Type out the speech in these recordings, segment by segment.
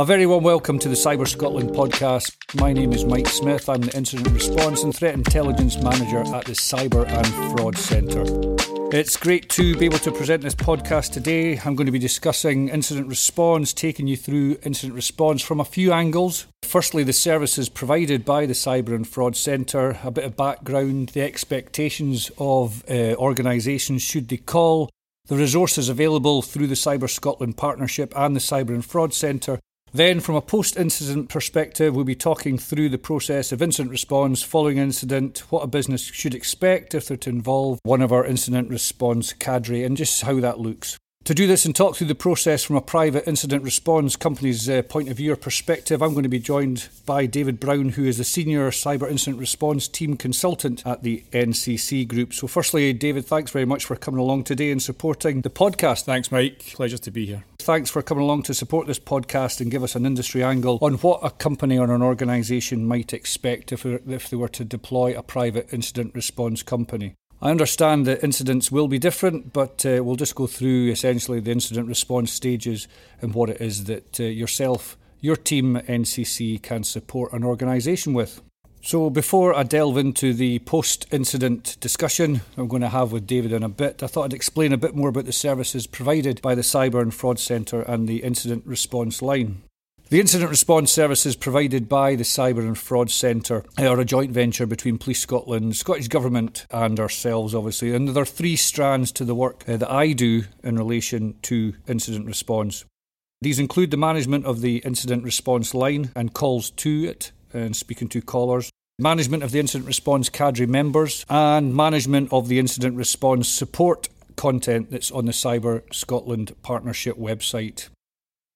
A very warm welcome to the Cyber Scotland podcast. My name is Mike Smith. I'm the Incident Response and Threat Intelligence Manager at the Cyber and Fraud Centre. It's great to be able to present this podcast today. I'm going to be discussing incident response, taking you through incident response from a few angles. Firstly, the services provided by the Cyber and Fraud Centre, a bit of background, the expectations of uh, organisations should they call, the resources available through the Cyber Scotland Partnership and the Cyber and Fraud Centre, then, from a post incident perspective, we'll be talking through the process of incident response following incident, what a business should expect if they're to involve one of our incident response cadre, and just how that looks. To do this and talk through the process from a private incident response company's uh, point of view or perspective, I'm going to be joined by David Brown, who is the Senior Cyber Incident Response Team Consultant at the NCC Group. So, firstly, David, thanks very much for coming along today and supporting the podcast. Thanks, Mike. Pleasure to be here. Thanks for coming along to support this podcast and give us an industry angle on what a company or an organisation might expect if, if they were to deploy a private incident response company. I understand that incidents will be different, but uh, we'll just go through essentially the incident response stages and what it is that uh, yourself, your team, NCC, can support an organisation with. So, before I delve into the post incident discussion I'm going to have with David in a bit, I thought I'd explain a bit more about the services provided by the Cyber and Fraud Centre and the incident response line. The incident response services provided by the Cyber and Fraud Centre are a joint venture between Police Scotland, Scottish Government, and ourselves, obviously. And there are three strands to the work uh, that I do in relation to incident response. These include the management of the incident response line and calls to it, and speaking to callers, management of the incident response cadre members, and management of the incident response support content that's on the Cyber Scotland Partnership website.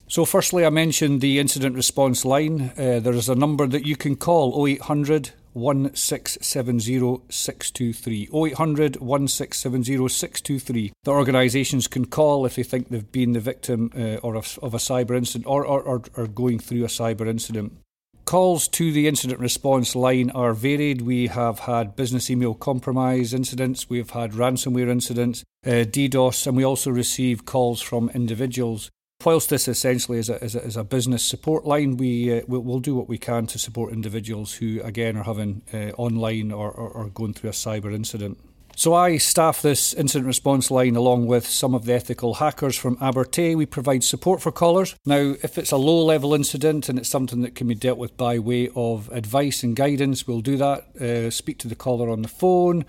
So, firstly, I mentioned the incident response line. Uh, there is a number that you can call 0800 1670 623. 0800 1670 623. The organisations can call if they think they've been the victim uh, or of, of, a cyber incident or, or, or, or going through a cyber incident. Calls to the incident response line are varied. We have had business email compromise incidents, we have had ransomware incidents, uh, DDoS, and we also receive calls from individuals whilst this essentially is a, is a, is a business support line, we uh, we'll, we'll, do what we can to support individuals who, again, are having uh, online or, or, or going through a cyber incident. So I staff this incident response line along with some of the ethical hackers from Abertay. We provide support for callers. Now, if it's a low level incident and it's something that can be dealt with by way of advice and guidance, we'll do that. Uh, speak to the caller on the phone.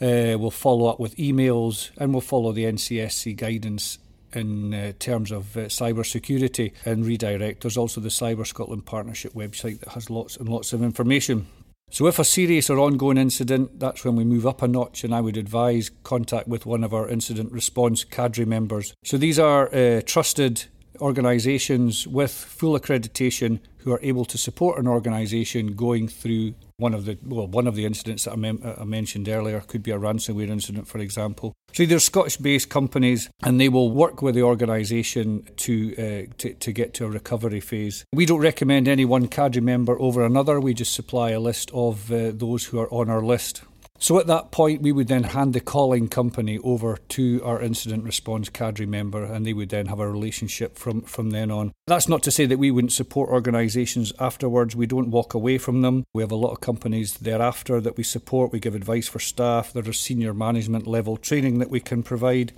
Uh, we'll follow up with emails and we'll follow the NCSC guidance in uh, terms of uh, cyber security and redirect. There's also the Cyber Scotland Partnership website that has lots and lots of information. So, if a serious or ongoing incident, that's when we move up a notch, and I would advise contact with one of our incident response cadre members. So, these are uh, trusted organisations with full accreditation who are able to support an organisation going through one of the well, one of the incidents that I, mem- I, mentioned earlier could be a ransomware incident, for example. So they're Scottish-based companies, and they will work with the organisation to, uh, to to get to a recovery phase. We don't recommend any one cadre member over another. We just supply a list of uh, those who are on our list. So at that point, we would then hand the calling company over to our incident response cadre member, and they would then have a relationship from, from then on. That's not to say that we wouldn't support organisations afterwards. We don't walk away from them. We have a lot of companies thereafter that we support. We give advice for staff. There is senior management level training that we can provide.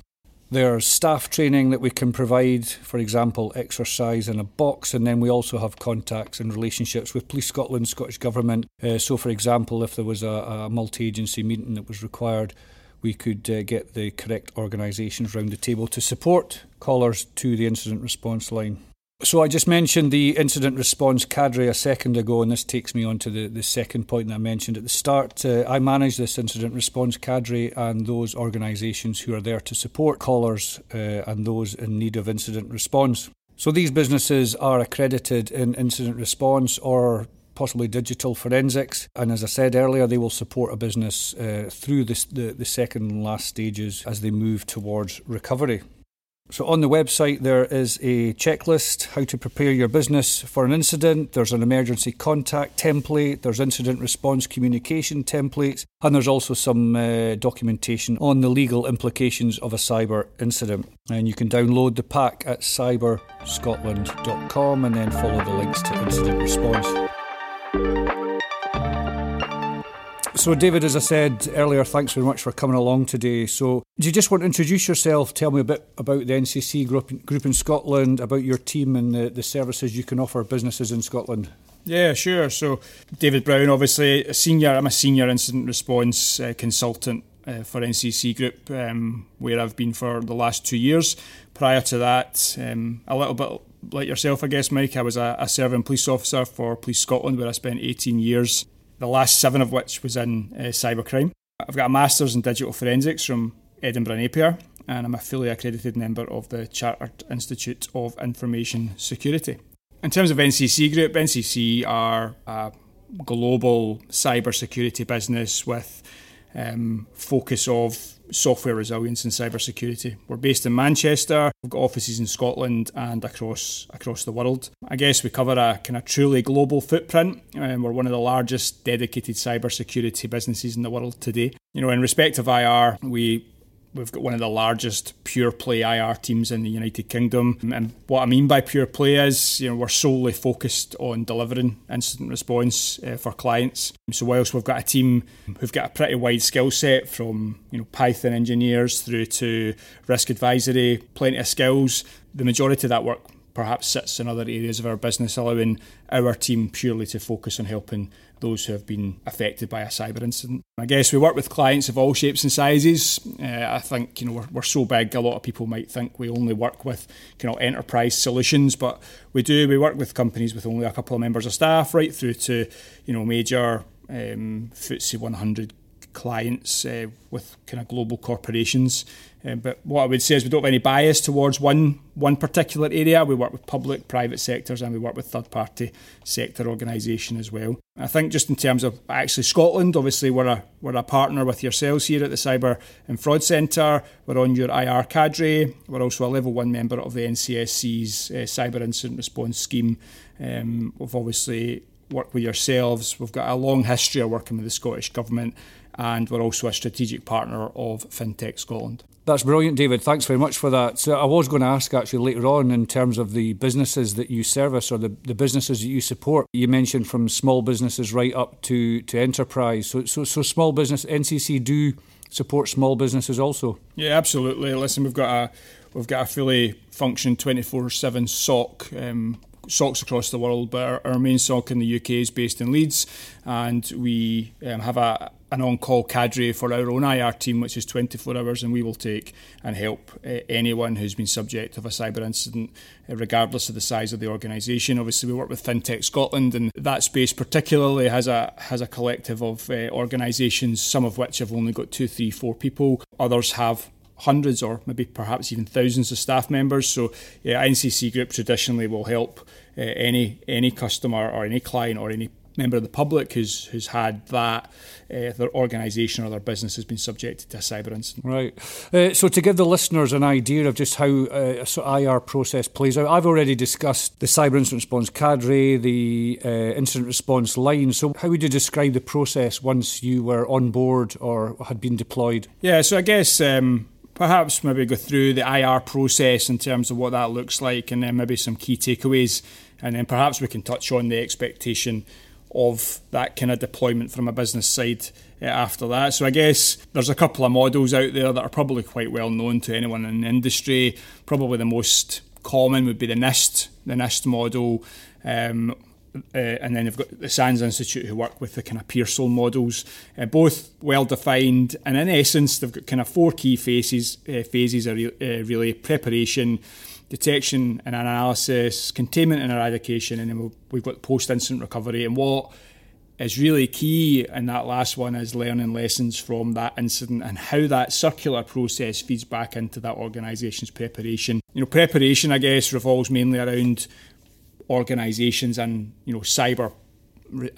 There's staff training that we can provide, for example, exercise in a box, and then we also have contacts and relationships with Police Scotland, Scottish Government. Uh, so, for example, if there was a, a multi agency meeting that was required, we could uh, get the correct organisations around the table to support callers to the incident response line. So I just mentioned the incident response cadre a second ago, and this takes me on to the, the second point that I mentioned at the start. Uh, I manage this incident response cadre and those organisations who are there to support callers uh, and those in need of incident response. So these businesses are accredited in incident response or possibly digital forensics. And as I said earlier, they will support a business uh, through this, the, the second and last stages as they move towards recovery. So, on the website, there is a checklist how to prepare your business for an incident. There's an emergency contact template, there's incident response communication templates, and there's also some uh, documentation on the legal implications of a cyber incident. And you can download the pack at cyberscotland.com and then follow the links to incident response. So, David, as I said earlier, thanks very much for coming along today. So, do you just want to introduce yourself? Tell me a bit about the NCC group, group in Scotland, about your team and the, the services you can offer businesses in Scotland. Yeah, sure. So, David Brown, obviously, a senior. I'm a senior incident response uh, consultant uh, for NCC Group, um, where I've been for the last two years. Prior to that, um, a little bit like yourself, I guess, Mike, I was a, a serving police officer for Police Scotland, where I spent 18 years the last seven of which was in uh, cybercrime. I've got a master's in digital forensics from Edinburgh Napier, and I'm a fully accredited member of the Chartered Institute of Information Security. In terms of NCC Group, NCC are a global cybersecurity business with um, focus of software resilience and cybersecurity. We're based in Manchester. We've got offices in Scotland and across across the world. I guess we cover a kind of truly global footprint. Um, we're one of the largest dedicated cybersecurity businesses in the world today. You know, in respect of IR, we We've got one of the largest pure play IR teams in the United Kingdom. And what I mean by pure play is, you know, we're solely focused on delivering incident response uh, for clients. So whilst we've got a team who've got a pretty wide skill set from, you know, Python engineers through to risk advisory, plenty of skills, the majority of that work perhaps sits in other areas of our business, allowing our team purely to focus on helping those who have been affected by a cyber incident. I guess we work with clients of all shapes and sizes. Uh, I think you know we're, we're so big, a lot of people might think we only work with you know enterprise solutions, but we do. We work with companies with only a couple of members of staff, right through to you know major um, FTSE 100 clients uh, with kind of global corporations. Um, but what I would say is we don't have any bias towards one one particular area. We work with public, private sectors, and we work with third party sector organisation as well. I think just in terms of actually Scotland, obviously we're a we're a partner with yourselves here at the Cyber and Fraud Centre. We're on your IR cadre. We're also a level one member of the NCSC's uh, Cyber Incident Response Scheme. Um, we've obviously worked with yourselves. We've got a long history of working with the Scottish Government and we're also a strategic partner of FinTech Scotland. That's brilliant, David. Thanks very much for that. So I was going to ask actually later on in terms of the businesses that you service or the, the businesses that you support. You mentioned from small businesses right up to, to enterprise. So, so, so small business, NCC do support small businesses also? Yeah, absolutely. Listen, we've got a we've got a fully functioning 24/7 SOC um, SOCs across the world, but our, our, main SOC in the UK is based in Leeds, and we um, have a, an on-call cadre for our own IR team, which is 24 hours, and we will take and help uh, anyone who's been subject of a cyber incident, uh, regardless of the size of the organisation. Obviously, we work with FinTech Scotland, and that space particularly has a has a collective of uh, organisations, some of which have only got two, three, four people. Others have hundreds or maybe perhaps even thousands of staff members. So, yeah, NCC Group traditionally will help any any customer or any client or any member of the public who's who's had that uh, their organisation or their business has been subjected to a cyber incident. Right. Uh, so to give the listeners an idea of just how uh, a IR process plays out, I've already discussed the cyber incident response cadre, the uh, incident response line. So how would you describe the process once you were on board or had been deployed? Yeah. So I guess. Um, perhaps maybe go through the IR process in terms of what that looks like and then maybe some key takeaways and then perhaps we can touch on the expectation of that kind of deployment from a business side uh, after that. So I guess there's a couple of models out there that are probably quite well known to anyone in the industry. Probably the most common would be the NIST, the NIST model. Um, uh, and then you've got the SANS Institute who work with the kind of Pearsall models, uh, both well defined. And in essence, they've got kind of four key phases. Uh, phases are re- really preparation, detection and analysis, containment and eradication, and then we've got post incident recovery. And what is really key in that last one is learning lessons from that incident and how that circular process feeds back into that organisation's preparation. You know, preparation, I guess, revolves mainly around organisations and you know cyber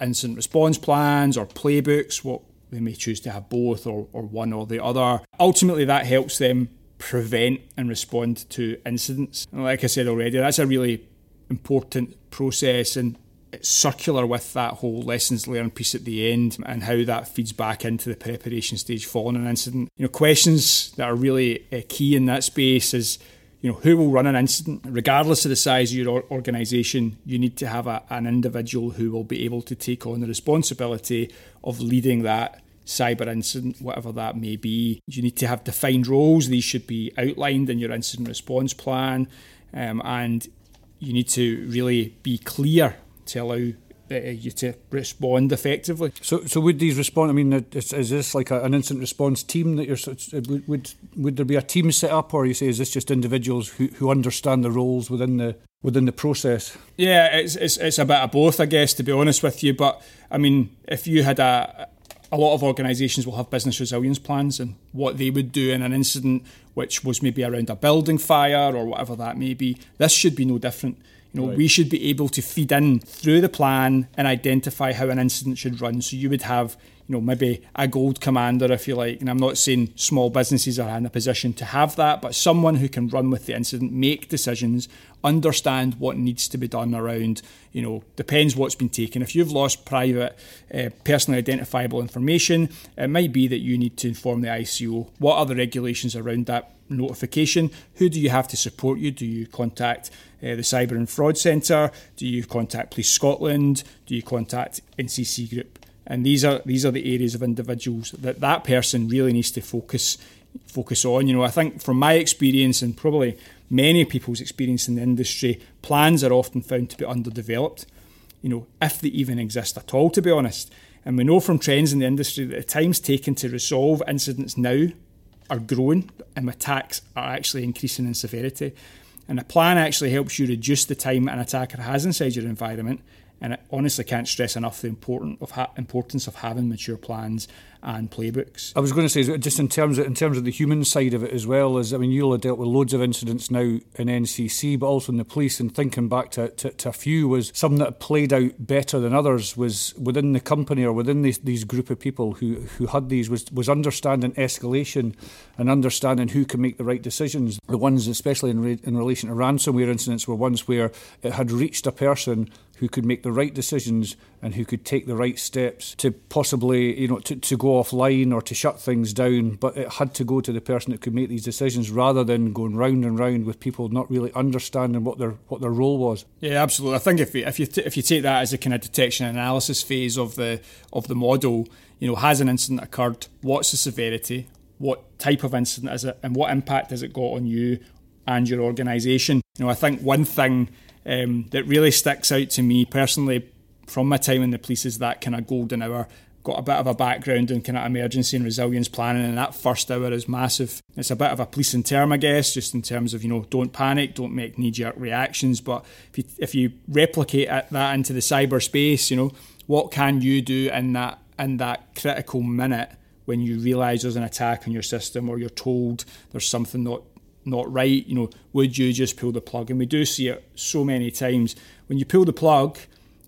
incident response plans or playbooks. What they may choose to have both or, or one or the other. Ultimately, that helps them prevent and respond to incidents. And like I said already, that's a really important process and it's circular with that whole lessons learned piece at the end and how that feeds back into the preparation stage following an incident. You know, questions that are really uh, key in that space is you know who will run an incident regardless of the size of your organization you need to have a, an individual who will be able to take on the responsibility of leading that cyber incident, whatever that may be. You need to have defined roles. These should be outlined in your incident response plan. Um, and you need to really be clear to allow uh, you to respond effectively. So, so would these respond? I mean, is, is this like a, an incident response team that you're? Would, would would there be a team set up, or you say is this just individuals who, who understand the roles within the within the process? Yeah, it's, it's it's a bit of both, I guess, to be honest with you. But I mean, if you had a a lot of organisations will have business resilience plans and what they would do in an incident which was maybe around a building fire or whatever that may be. This should be no different. You know, right. we should be able to feed in through the plan and identify how an incident should run. So you would have, you know, maybe a gold commander, if you like. And I'm not saying small businesses are in a position to have that, but someone who can run with the incident, make decisions, understand what needs to be done around, you know, depends what's been taken. If you've lost private, uh, personally identifiable information, it might be that you need to inform the ICO. What are the regulations around that notification? Who do you have to support you? Do you contact uh, the Cyber and Fraud Centre? Do you contact Police Scotland? Do you contact NCC Group? And these are these are the areas of individuals that that person really needs to focus focus on. You know, I think from my experience and probably many people's experience in the industry, plans are often found to be underdeveloped. You know, if they even exist at all, to be honest. And we know from trends in the industry that the times taken to resolve incidents now are growing and attacks are actually increasing in severity. And a plan actually helps you reduce the time an attacker has inside your environment. And I honestly can't stress enough the important of ha- importance of having mature plans and playbooks. I was going to say, just in terms of, in terms of the human side of it as well, as I mean, you'll have dealt with loads of incidents now in NCC, but also in the police. And thinking back to, to, to a few, was some that played out better than others was within the company or within these, these group of people who who had these was was understanding escalation and understanding who can make the right decisions. The ones, especially in re, in relation to ransomware incidents, were ones where it had reached a person who could make the right decisions and who could take the right steps to possibly, you know, to, to go offline or to shut things down. But it had to go to the person that could make these decisions rather than going round and round with people not really understanding what their what their role was. Yeah, absolutely. I think if you, if you t- if you take that as a kind of detection and analysis phase of the of the model, you know, has an incident occurred? What's the severity? What type of incident is it, and what impact has it got on you and your organisation? You know, I think one thing um, that really sticks out to me personally from my time in the police is that kind of golden hour. Got a bit of a background in kind of emergency and resilience planning, and that first hour is massive. It's a bit of a policing term, I guess, just in terms of you know, don't panic, don't make knee jerk reactions. But if you if you replicate that into the cyberspace, you know, what can you do in that in that critical minute when you realise there's an attack on your system, or you're told there's something not not right, you know, would you just pull the plug? And we do see it so many times. When you pull the plug,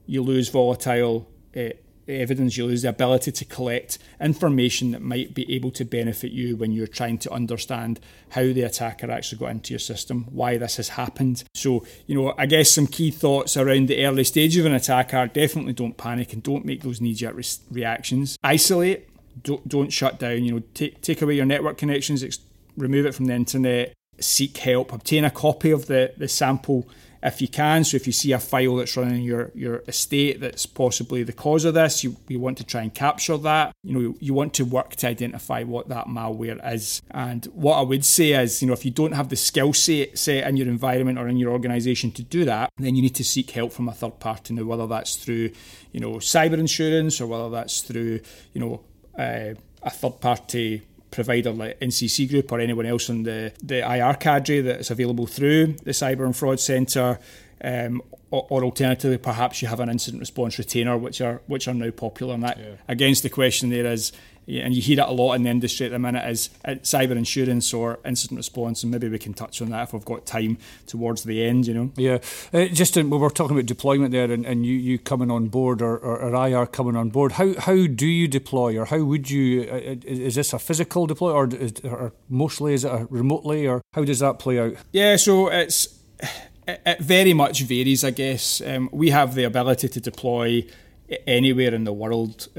you lose volatile uh, evidence, you lose the ability to collect information that might be able to benefit you when you're trying to understand how the attacker actually got into your system, why this has happened. So, you know, I guess some key thoughts around the early stage of an attack are definitely don't panic and don't make those knee jerk re- reactions. Isolate, don't, don't shut down, you know, take, take away your network connections, ex- remove it from the internet, seek help, obtain a copy of the, the sample if you can. So if you see a file that's running your, your estate that's possibly the cause of this, you, you want to try and capture that. You know, you want to work to identify what that malware is. And what I would say is, you know, if you don't have the skill set, set in your environment or in your organization to do that, then you need to seek help from a third party. Now, whether that's through, you know, cyber insurance or whether that's through, you know, uh, a third party provider like NCC Group or anyone else in the, the IR cadre that's available through the Cyber and Fraud Centre. Um, or, or, alternatively, perhaps you have an incident response retainer, which are which are now popular. And that, yeah. against the question there is, and you hear it a lot in the industry at the minute, is uh, cyber insurance or incident response, and maybe we can touch on that if we've got time towards the end. You know. Yeah, uh, just in, we were talking about deployment there, and, and you, you coming on board or, or, or, IR coming on board. How how do you deploy, or how would you? Uh, uh is this a physical deploy, or, or mostly is it remotely, or how does that play out? Yeah, so it's it very much varies, I guess. Um, we have the ability to deploy anywhere in the world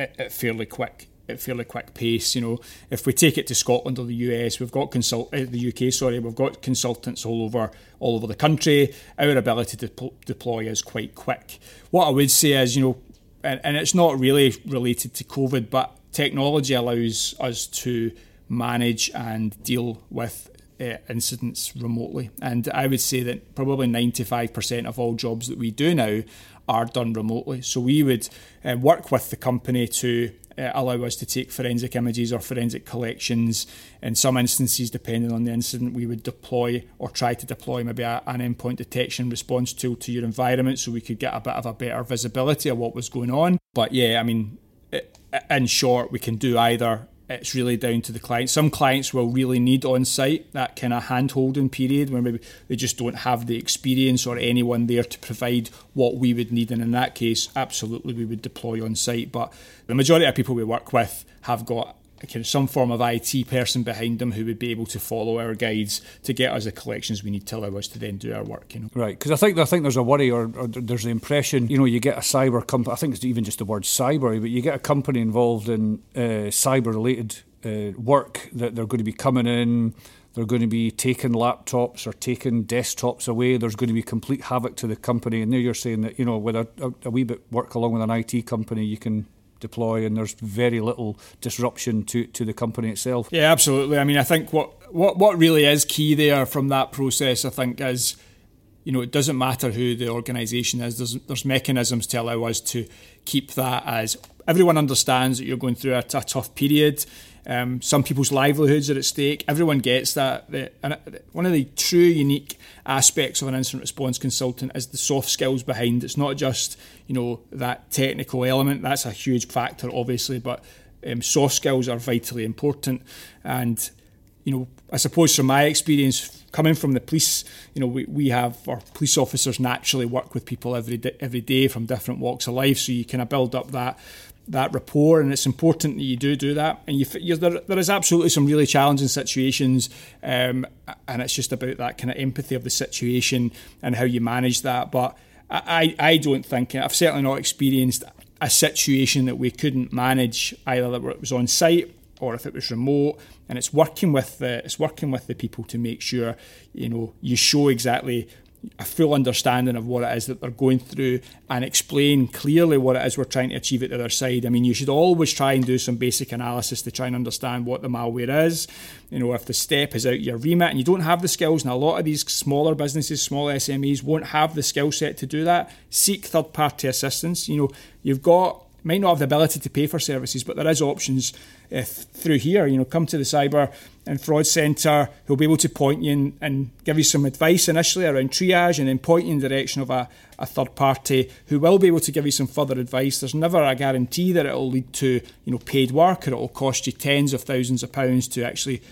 at, at, fairly quick at fairly quick pace. You know, if we take it to Scotland or the US, we've got consult uh, the UK. Sorry, we've got consultants all over all over the country. Our ability to deploy is quite quick. What I would say is, you know, and, and it's not really related to COVID, but technology allows us to manage and deal with uh, incidents remotely. And I would say that probably 95% of all jobs that we do now are done remotely. So we would uh, work with the company to uh, allow us to take forensic images or forensic collections. In some instances, depending on the incident, we would deploy or try to deploy maybe a, an endpoint detection response tool to your environment so we could get a bit of a better visibility of what was going on. But yeah, I mean, in short, we can do either it's really down to the client. Some clients will really need on site that kind of hand holding period where maybe they just don't have the experience or anyone there to provide what we would need. And in that case, absolutely we would deploy on site. But the majority of people we work with have got kind of some form of IT person behind them who would be able to follow our guides to get us the collections we need to allow us to then do our work. You know, right? Because I think I think there's a worry or, or, there's the impression you know you get a cyber company. I think it's even just the word cyber, but you get a company involved in uh, cyber related uh, work that they're going to be coming in. They're going to be taking laptops or taking desktops away. There's going to be complete havoc to the company. And now you're saying that, you know, with a, a, a wee bit work along with an IT company, you can deploy and there's very little disruption to, to the company itself. Yeah, absolutely. I mean, I think what, what, what really is key there from that process, I think, is you know, it doesn't matter who the organisation is. There's there's mechanisms to allow us to keep that as everyone understands that you're going through a, tough period. Um, some people's livelihoods are at stake. Everyone gets that. The, and one of the true unique aspects of an incident response consultant is the soft skills behind. It's not just you know that technical element. That's a huge factor, obviously, but um, soft skills are vitally important. And you know, I suppose from my experience coming from the police, you know, we, we have our police officers naturally work with people every day, every day from different walks of life, so you kind of build up that that rapport, and it's important that you do do that. And you, there, there is absolutely some really challenging situations, um, and it's just about that kind of empathy of the situation and how you manage that. But I, I don't think I've certainly not experienced a situation that we couldn't manage either that it was on site or if it was remote and it's working with the it's working with the people to make sure you know you show exactly a full understanding of what it is that they're going through and explain clearly what it is we're trying to achieve at the other side. I mean, you should always try and do some basic analysis to try and understand what the malware is. You know, if the step is out your remit and you don't have the skills, and a lot of these smaller businesses, small SMEs, won't have the skill set to do that, seek third party assistance. You know, you've got might not have the ability to pay for services, but there is options uh, through here. You know, come to the cyber and fraud centre who'll be able to point you in, and give you some advice initially around triage, and then point you in the direction of a, a third party who will be able to give you some further advice. There's never a guarantee that it will lead to you know paid work or it will cost you tens of thousands of pounds to actually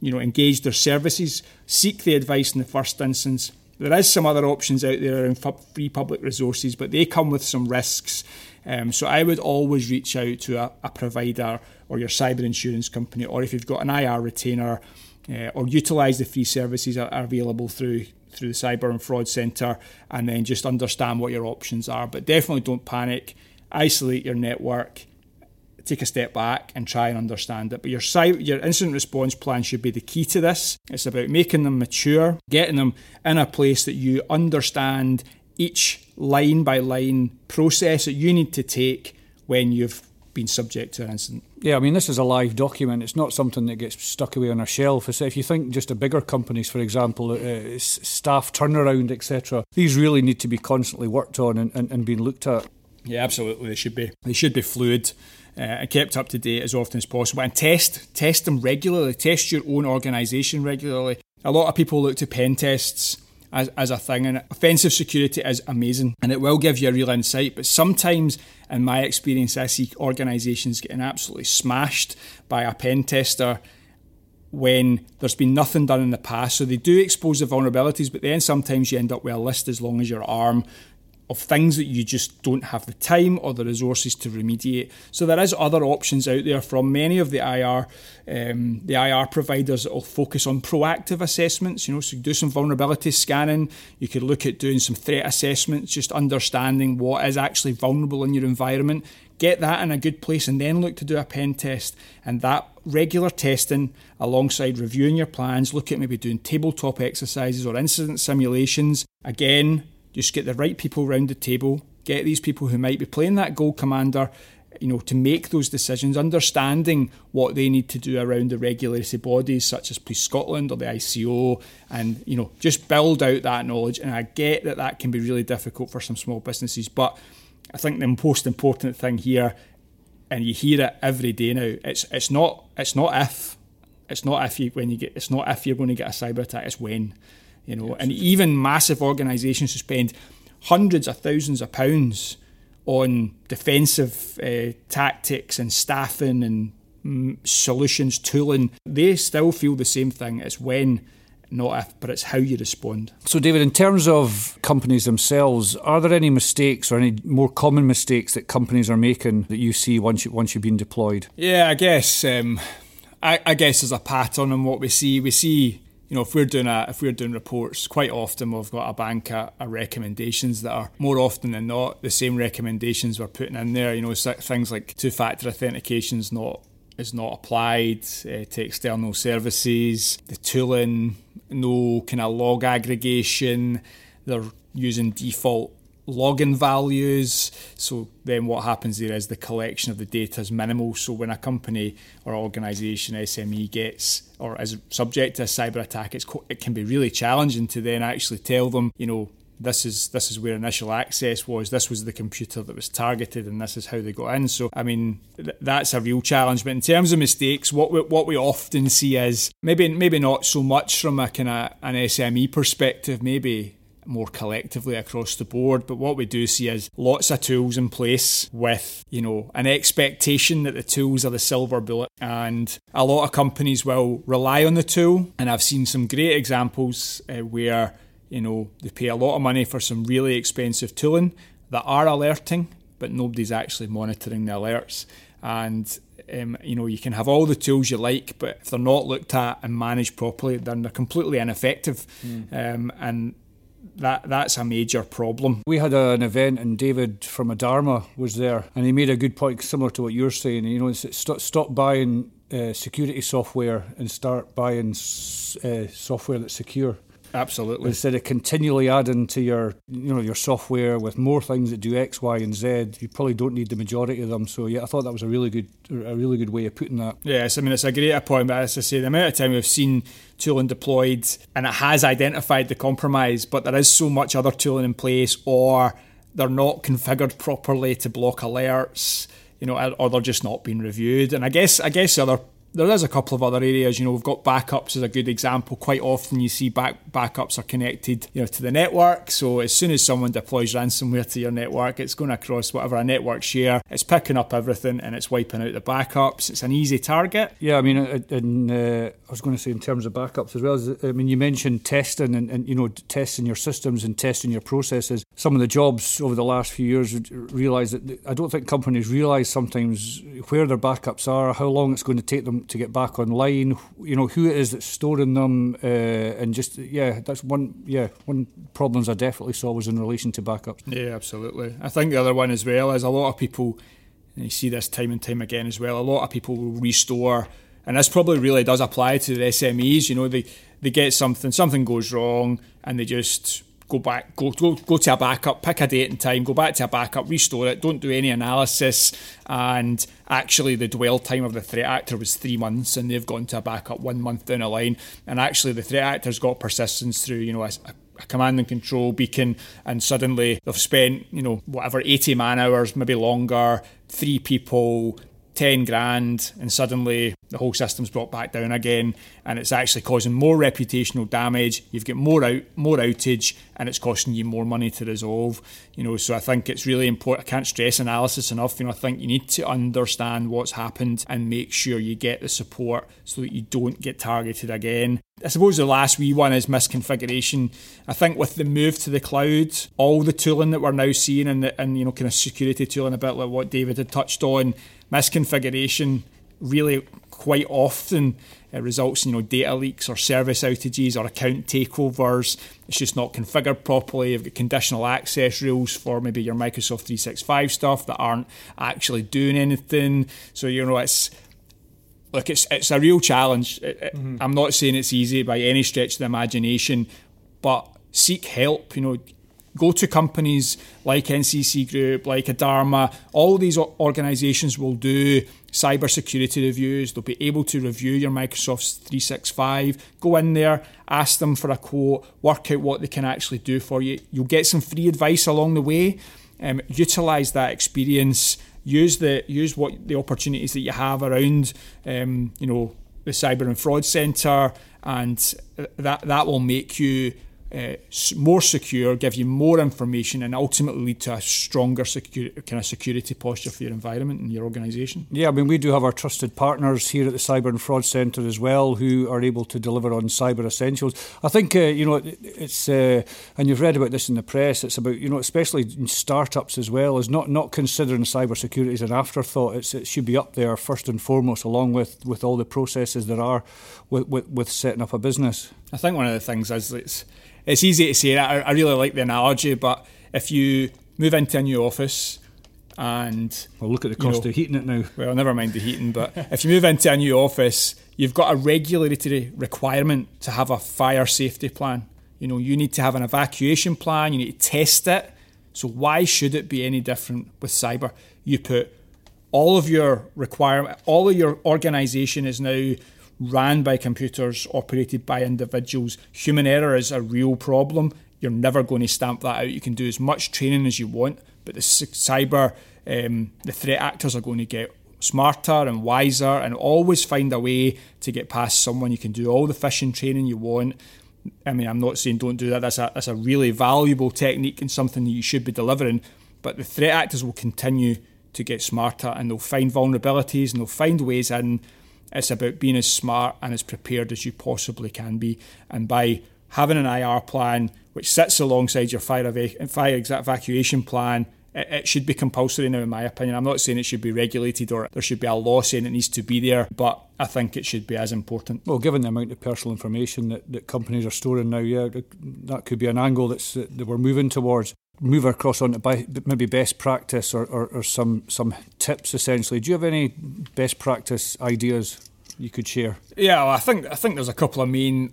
you know engage their services. Seek the advice in the first instance. There is some other options out there around free public resources, but they come with some risks. Um, so I would always reach out to a, a, provider or your cyber insurance company, or if you've got an IR retainer, uh, or utilise the free services that are available through through the cyber and fraud centre, and then just understand what your options are. But definitely don't panic. Isolate your network. Take a step back and try and understand it. But your cyber, your incident response plan should be the key to this. It's about making them mature, getting them in a place that you understand each line by line process that you need to take when you've been subject to an incident. Yeah, I mean, this is a live document. It's not something that gets stuck away on a shelf. If you think just of bigger companies, for example, uh, staff turnaround, etc., these really need to be constantly worked on and, and, and being looked at. Yeah, absolutely. They should be. They should be fluid. Uh, and kept up to date as often as possible and test test them regularly test your own organisation regularly a lot of people look to pen tests as, as a thing. And offensive security is amazing and it will give you a real insight. But sometimes, in my experience, I see organisations getting absolutely smashed by a pen tester when there's been nothing done in the past. So they do expose the vulnerabilities, but then sometimes you end up with a list as long as your arm of things that you just don't have the time or the resources to remediate. So there is other options out there from many of the IR, um, the IR providers that will focus on proactive assessments. You know, so do some vulnerability scanning. You could look at doing some threat assessments, just understanding what is actually vulnerable in your environment. Get that in a good place, and then look to do a pen test. And that regular testing, alongside reviewing your plans, look at maybe doing tabletop exercises or incident simulations. Again, just get the right people around the table, get these people who might be playing that gold commander, you know, to make those decisions, understanding what they need to do around the regulatory bodies such as Police Scotland or the ICO, and you know, just build out that knowledge. And I get that that can be really difficult for some small businesses, but I think the most important thing here, and you hear it every day now, it's it's not it's not if, it's not if you when you get it's not if you're going to get a cyber attack, it's when you know, and even massive organisations who spend hundreds of thousands of pounds on defensive uh, tactics and staffing and mm, solutions, tooling, they still feel the same thing. It's when not if, but it's how you respond. So, David, in terms of companies themselves, are there any mistakes or any more common mistakes that companies are making that you see once you, once you've been deployed? Yeah, I guess um, I, I, guess there's a pattern in what we see. We see you know, if we're doing a if we're doing reports, quite often we've got a bank of, recommendations that are more often than not the same recommendations we're putting in there. You know, things like two-factor authentication is not is not applied uh, to external services. The tooling, no kind of log aggregation. They're using default login values. So then what happens there is the collection of the data is minimal. So when a company or organisation, SME gets or is subject to a cyber attack, it's it can be really challenging to then actually tell them, you know, this is this is where initial access was. This was the computer that was targeted, and this is how they got in. So, I mean, th- that's a real challenge. But in terms of mistakes, what we, what we often see is maybe maybe not so much from a kind of an SME perspective. Maybe more collectively across the board. But what we do see is lots of tools in place with, you know, an expectation that the tools are the silver bullet. And a lot of companies will rely on the tool. And I've seen some great examples uh, where, you know, they pay a lot of money for some really expensive tooling that are alerting, but nobody's actually monitoring the alerts. And um, you know, you can have all the tools you like, but if they're not looked at and managed properly, then they're completely ineffective. Mm. Um, and that that's a major problem. We had an event and David from Adarma was there, and he made a good point similar to what you're saying. You know, stop, stop buying uh, security software and start buying uh, software that's secure. Absolutely. Instead of continually adding to your, you know, your software with more things that do X, Y, and Z, you probably don't need the majority of them. So yeah, I thought that was a really good, a really good way of putting that. Yes, I mean it's a great point, but as I say, the amount of time we've seen tooling deployed and it has identified the compromise, but there is so much other tooling in place, or they're not configured properly to block alerts, you know, or they're just not being reviewed. And I guess, I guess the other there is a couple of other areas. You know, we've got backups as a good example. Quite often, you see back backups are connected, you know, to the network. So as soon as someone deploys ransomware to your network, it's going across whatever a network share. It's picking up everything and it's wiping out the backups. It's an easy target. Yeah, I mean, in, uh, I was going to say in terms of backups as well. I mean, you mentioned testing and, and you know testing your systems and testing your processes. Some of the jobs over the last few years realise that I don't think companies realise sometimes where their backups are, how long it's going to take them to get back online. You know who it is that's storing them, uh, and just yeah, that's one yeah one problems I definitely saw was in relation to backups. Yeah, absolutely. I think the other one as well is a lot of people, and you see this time and time again as well. A lot of people will restore, and this probably really does apply to the SMEs. You know, they they get something, something goes wrong, and they just go back, go, go, go to a backup, pick a date and time, go back to a backup, restore it, don't do any analysis. And actually, the dwell time of the threat actor was three months, and they've gone to a backup one month down the line. And actually, the threat actor's got persistence through, you know, a, a command and control beacon, and suddenly they've spent, you know, whatever, 80 man hours, maybe longer, three people, 10 grand and suddenly the whole system's brought back down again and it's actually causing more reputational damage you've got more out more outage and it's costing you more money to resolve you know so i think it's really important i can't stress analysis enough you know i think you need to understand what's happened and make sure you get the support so that you don't get targeted again I suppose the last wee one is misconfiguration. I think with the move to the cloud, all the tooling that we're now seeing and, and you know kind of security tooling, a bit like what David had touched on, misconfiguration really quite often it results in you know data leaks or service outages or account takeovers. It's just not configured properly. You've got conditional access rules for maybe your Microsoft 365 stuff that aren't actually doing anything. So you know it's look it's it's a real challenge. Mm-hmm. I'm not saying it's easy by any stretch of the imagination, but seek help. You know, go to companies like NCC Group, like Adarma. All these organisations will do cybersecurity reviews. They'll be able to review your Microsoft 365. Go in there, ask them for a quote, work out what they can actually do for you. You'll get some free advice along the way. Um, utilize that experience. Use the use what the opportunities that you have around, um, you know, the cyber and fraud centre, and that that will make you uh, more secure, give you more information, and ultimately lead to a stronger secure, kind of security posture for your environment and your organisation. Yeah, I mean, we do have our trusted partners here at the Cyber and Fraud Centre as well, who are able to deliver on cyber essentials. I think uh, you know it's, uh, and you've read about this in the press. It's about you know, especially in startups as well, is not not considering cyber security as an afterthought. It's, it should be up there first and foremost, along with with all the processes there are with, with, with setting up a business. I think one of the things is it's it's easy to say that. I, I really like the analogy, but if you move into a new office and well, look at the cost know, of heating it now. Well, never mind the heating, but if you move into a new office, you've got a regulatory requirement to have a fire safety plan. You know, you need to have an evacuation plan. You need to test it. So why should it be any different with cyber? You put all of your requirement, all of your organisation is now ran by computers, operated by individuals. Human error is a real problem. You're never going to stamp that out. You can do as much training as you want, but the cyber, um, the threat actors are going to get smarter and wiser and always find a way to get past someone. You can do all the phishing training you want. I mean, I'm not saying don't do that. That's a, that's a really valuable technique and something that you should be delivering. But the threat actors will continue to get smarter and they'll find vulnerabilities and they'll find ways in it's about being as smart and as prepared as you possibly can be. And by having an IR plan which sits alongside your fire, fire evacuation plan, it, it, should be compulsory now, in my opinion. I'm not saying it should be regulated or there should be a law saying it needs to be there, but I think it should be as important. Well, given the amount of personal information that, that companies are storing now, yeah, that could be an angle that's, that we're moving towards move across on to maybe best practice or, or, or, some some tips essentially. Do you have any best practice ideas you could share? Yeah, well, I think I think there's a couple of main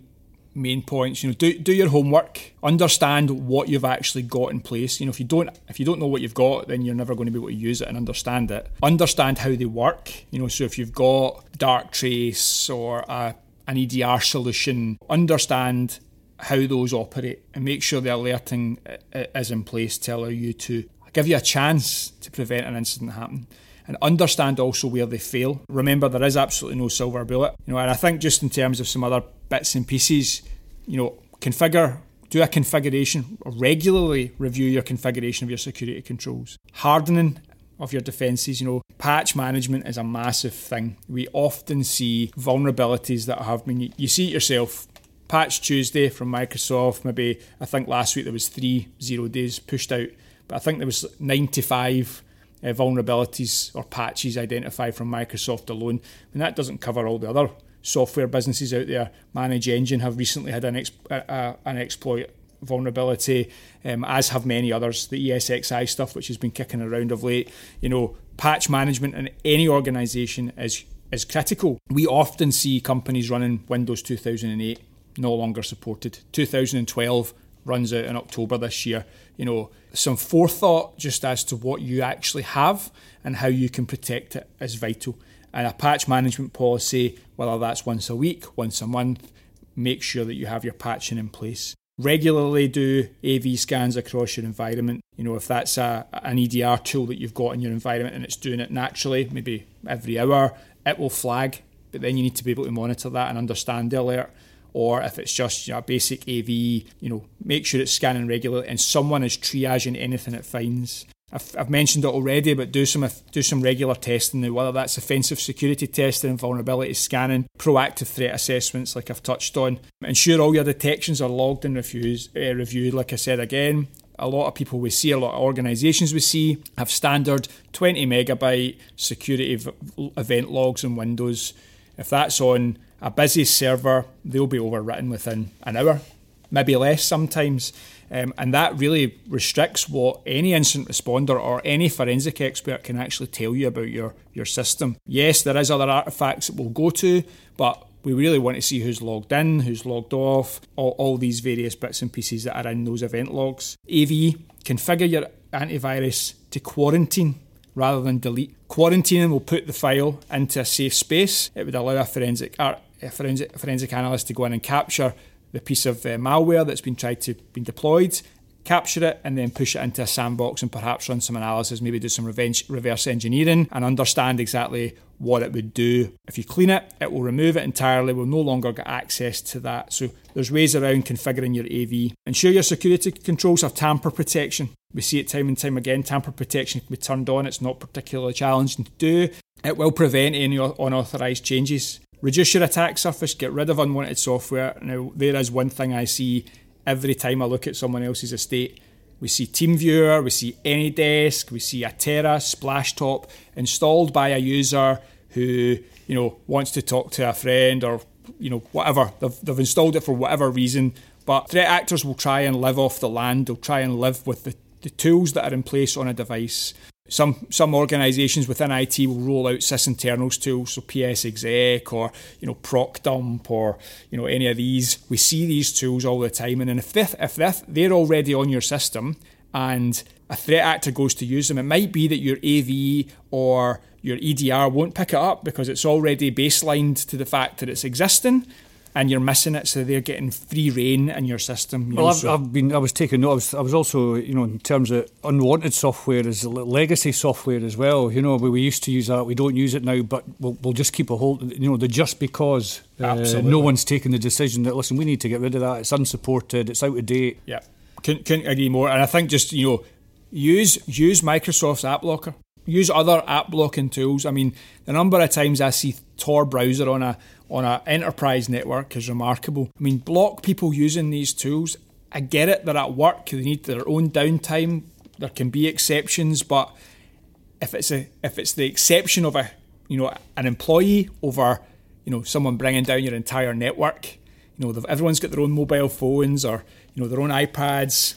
main points. You know, do do your homework, understand what you've actually got in place. You know, if you don't if you don't know what you've got, then you're never going to be able to use it and understand it. Understand how they work. You know, so if you've got Darktrace or a, an EDR solution, understand how those operate and make sure the alerting is in place to allow you to give you a chance to prevent an incident happening and understand also where they fail. Remember, there is absolutely no silver bullet. You know, and I think just in terms of some other bits and pieces, you know, configure, do a configuration, regularly review your configuration of your security controls. Hardening of your defences. You know, patch management is a massive thing. We often see vulnerabilities that have been, you see it yourself, Patch Tuesday from Microsoft. Maybe I think last week there was three zero days pushed out, but I think there was 95 uh, vulnerabilities or patches identified from Microsoft alone. And that doesn't cover all the other software businesses out there. ManageEngine have recently had an, uh, an exploit vulnerability, um, as have many others. The ESXi stuff, which has been kicking around of late. You know, patch management in any organisation is is critical. We often see companies running Windows 2008 no longer supported. 2012 runs out in October this year. You know, some forethought just as to what you actually have and how you can protect it is vital. And a patch management policy, whether that's once a week, once a month, make sure that you have your patching in place. Regularly do AV scans across your environment. You know, if that's a, an EDR tool that you've got in your environment and it's doing it naturally, maybe every hour, it will flag. But then you need to be able to monitor that and understand the alert. Or if it's just you know, a basic AV, you know, make sure it's scanning regularly and someone is triaging anything it finds. I've, I've mentioned it already, but do some do some regular testing, whether that's offensive security testing vulnerability scanning, proactive threat assessments, like I've touched on. Ensure all your detections are logged and reviews, uh, reviewed. Like I said again, a lot of people we see, a lot of organisations we see have standard 20 megabyte security v- event logs in Windows. If that's on a busy server, they'll be overwritten within an hour, maybe less sometimes. Um, and that really restricts what any incident responder or any forensic expert can actually tell you about your, your system. Yes, there is other artifacts that we'll go to, but we really want to see who's logged in, who's logged off, all, all these various bits and pieces that are in those event logs. AV, configure your antivirus to quarantine rather than delete. Quarantining will put the file into a safe space. It would allow a forensic, a forensic, forensic analyst to go in and capture the piece of uh, malware that's been tried to be deployed capture it and then push it into a sandbox and perhaps run some analysis, maybe do some revenge, reverse engineering and understand exactly what it would do. If you clean it, it will remove it entirely. We'll no longer get access to that. So there's ways around configuring your AV. Ensure your security controls have tamper protection. We see it time and time again. Tamper protection can be turned on. It's not particularly challenging to do. It will prevent any unauthorized changes. Reduce your attack surface, get rid of unwanted software. Now, there is one thing I see every time I look at someone else's estate. We see TeamViewer, we see AnyDesk, we see Atera, Splashtop installed by a user who you know wants to talk to a friend or you know whatever. They've, they've installed it for whatever reason. But threat actors will try and live off the land. They'll try and live with the, the tools that are in place on a device. Some some organisations within IT will roll out sysinternals tools, so PsExec or you know ProcDump or you know any of these. We see these tools all the time, and then if they, if they're already on your system and a threat actor goes to use them, it might be that your AV or your EDR won't pick it up because it's already baselined to the fact that it's existing and you're missing it, so they're getting free reign in your system. You well, know, I've, so. I've, been, I was taking note. I was, I was also, you know, in terms of unwanted software, is legacy software as well. You know, we, we used to use that. We don't use it now, but we'll, we'll just keep a hold. You know, the just because uh, no one's taken the decision that listen, we need to get rid of that. It's unsupported. It's out of date. Yeah, couldn't, couldn't agree more. And I think just you know, use use Microsoft's AppLocker use other app blocking tools. I mean, the number of times I see Tor browser on a on an enterprise network is remarkable. I mean, block people using these tools. I get it, they're at work, they need their own downtime. There can be exceptions, but if it's a if it's the exception of a you know an employee over you know someone bringing down your entire network, you know everyone's got their own mobile phones or you know their own iPads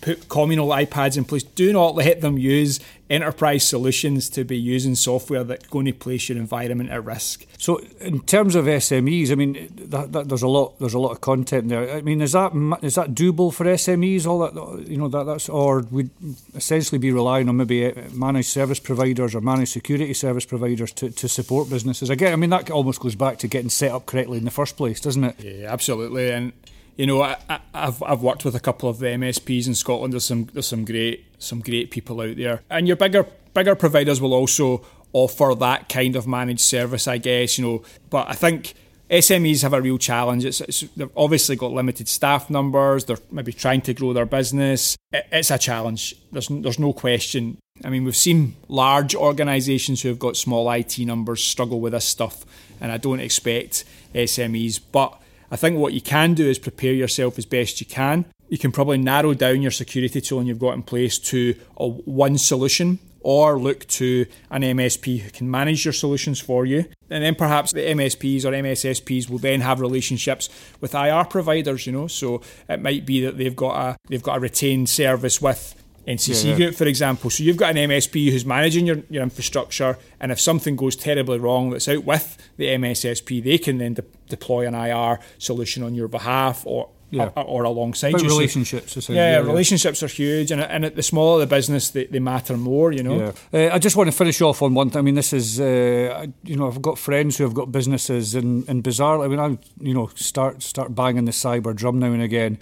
put communal iPads in place. Do not let them use enterprise solutions to be using software that's going to place your environment at risk. So, in terms of SMEs, I mean, that, that, there's a lot. There's a lot of content there. I mean, is that is that doable for SMEs? All that you know, that that's or would essentially be relying on maybe uh, managed service providers or managed security service providers to, to support businesses. Again, I mean, that almost goes back to getting set up correctly in the first place, doesn't it? Yeah, absolutely. And you know, I, have I've worked with a couple of the MSPs in Scotland. There's some there's some great some great people out there, and your bigger bigger providers will also offer that kind of managed service, I guess. You know, but I think SMEs have a real challenge. It's, it's, they've obviously got limited staff numbers. They're maybe trying to grow their business. It, it's a challenge. There's there's no question. I mean, we've seen large organisations who have got small IT numbers struggle with this stuff, and I don't expect SMEs, but I think what you can do is prepare yourself as best you can. You can probably narrow down your security tooling you've got in place to a one solution or look to an MSP who can manage your solutions for you. And then perhaps the MSPs or MSSPs will then have relationships with IR providers, you know. So it might be that they've got a they've got a retained service with NCC yeah, yeah. Group, for example. So you've got an MSP who's managing your, your infrastructure, and if something goes terribly wrong that's out with the MSSP, they can then de- deploy an IR solution on your behalf or yeah. or, or, alongside About you. Relationships, so, yeah, yeah, relationships are huge, and, and at the smaller the business, they, they matter more. You know. Yeah. Uh, I just want to finish off on one thing. I mean, this is uh, you know I've got friends who have got businesses, and and bizarre. I mean, I you know start start banging the cyber drum now and again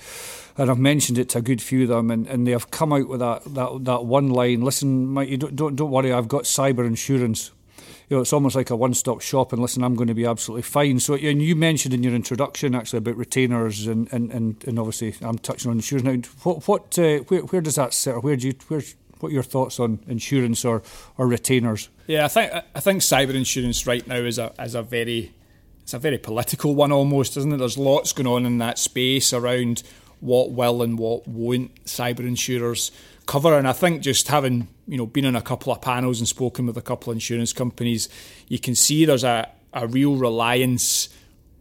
and I've mentioned it to a good few of them, and, and they have come out with that, that, that one line. Listen, Mike, you don't, don't don't worry. I've got cyber insurance. You know, it's almost like a one-stop shop. And listen, I'm going to be absolutely fine. So, and you mentioned in your introduction actually about retainers, and and, and, and obviously I'm touching on insurance now. What what uh, where, where does that sit? Or where do you where what are your thoughts on insurance or, or retainers? Yeah, I think I think cyber insurance right now is a is a very it's a very political one almost, isn't it? There's lots going on in that space around what will and what won't cyber insurers cover. And I think just having you know been on a couple of panels and spoken with a couple of insurance companies, you can see there's a, a real reliance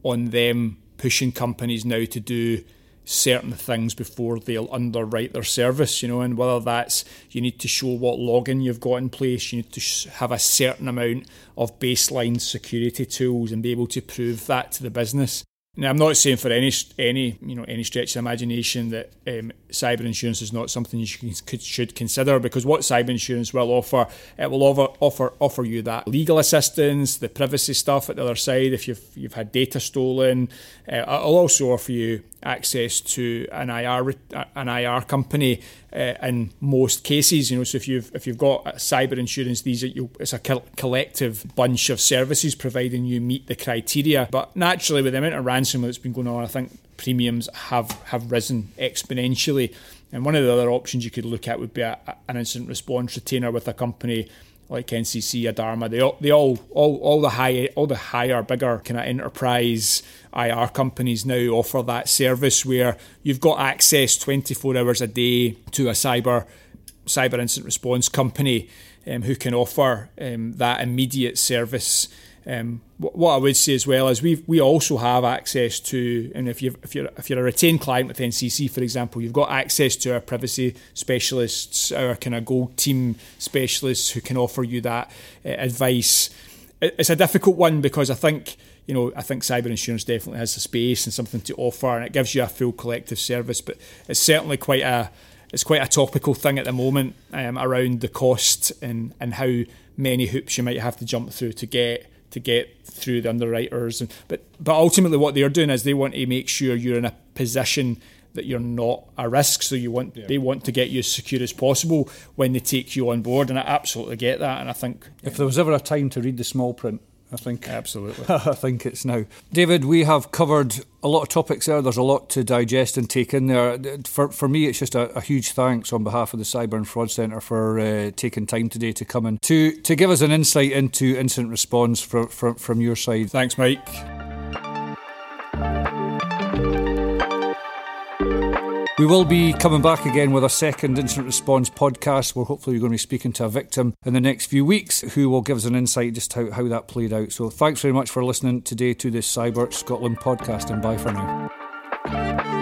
on them pushing companies now to do certain things before they'll underwrite their service, you know, and whether that's you need to show what login you've got in place, you need to have a certain amount of baseline security tools and be able to prove that to the business. Now, I'm not saying for any any you know any stretch of imagination that um, cyber insurance is not something you should, should consider because what cyber insurance will offer it will offer offer offer you that legal assistance, the privacy stuff at the other side if you've you've had data stolen. Uh, it'll also offer you access to an IR an IR company uh, in most cases. You know, so if you've if you've got cyber insurance, these are you, it's a collective bunch of services providing you meet the criteria. But naturally, with the amount of ransomware that's been going on, I think premiums have have risen exponentially. And one of the other options you could look at would be a, an incident response retainer with a company like NCC, Adarma, they all, they all, all, all the high, all the higher, bigger kind of enterprise IR companies now offer that service where you've got access 24 hours a day to a cyber, cyber incident response company um, who can offer um, that immediate service um, what I would say as well is we we also have access to, and if you if you're if you're a retained client with NCC, for example, you've got access to our privacy specialists, our kind of gold team specialists who can offer you that uh, advice. It's a difficult one because I think you know I think cyber insurance definitely has a space and something to offer, and it gives you a full collective service. But it's certainly quite a it's quite a topical thing at the moment um, around the cost and and how many hoops you might have to jump through to get to get through the underwriters. And, but but ultimately, what they're doing is they want to make sure you're in a position that you're not a risk. So you want yeah. they want to get you as secure as possible when they take you on board, and I absolutely get that. And I think if there was ever a time to read the small print, I think absolutely. I think it's now. David, we have covered a lot of topics there. There's a lot to digest and take in there. For for me, it's just a, a huge thanks on behalf of the Cyber and Fraud Centre for uh, taking time today to come in to to give us an insight into incident response from from, from your side. Thanks, Mike. We will be coming back again with a second incident response podcast where hopefully we're going to be speaking to a victim in the next few weeks who will give us an insight just how, how that played out. So thanks very much for listening today to this Cyber Scotland podcast and bye for now.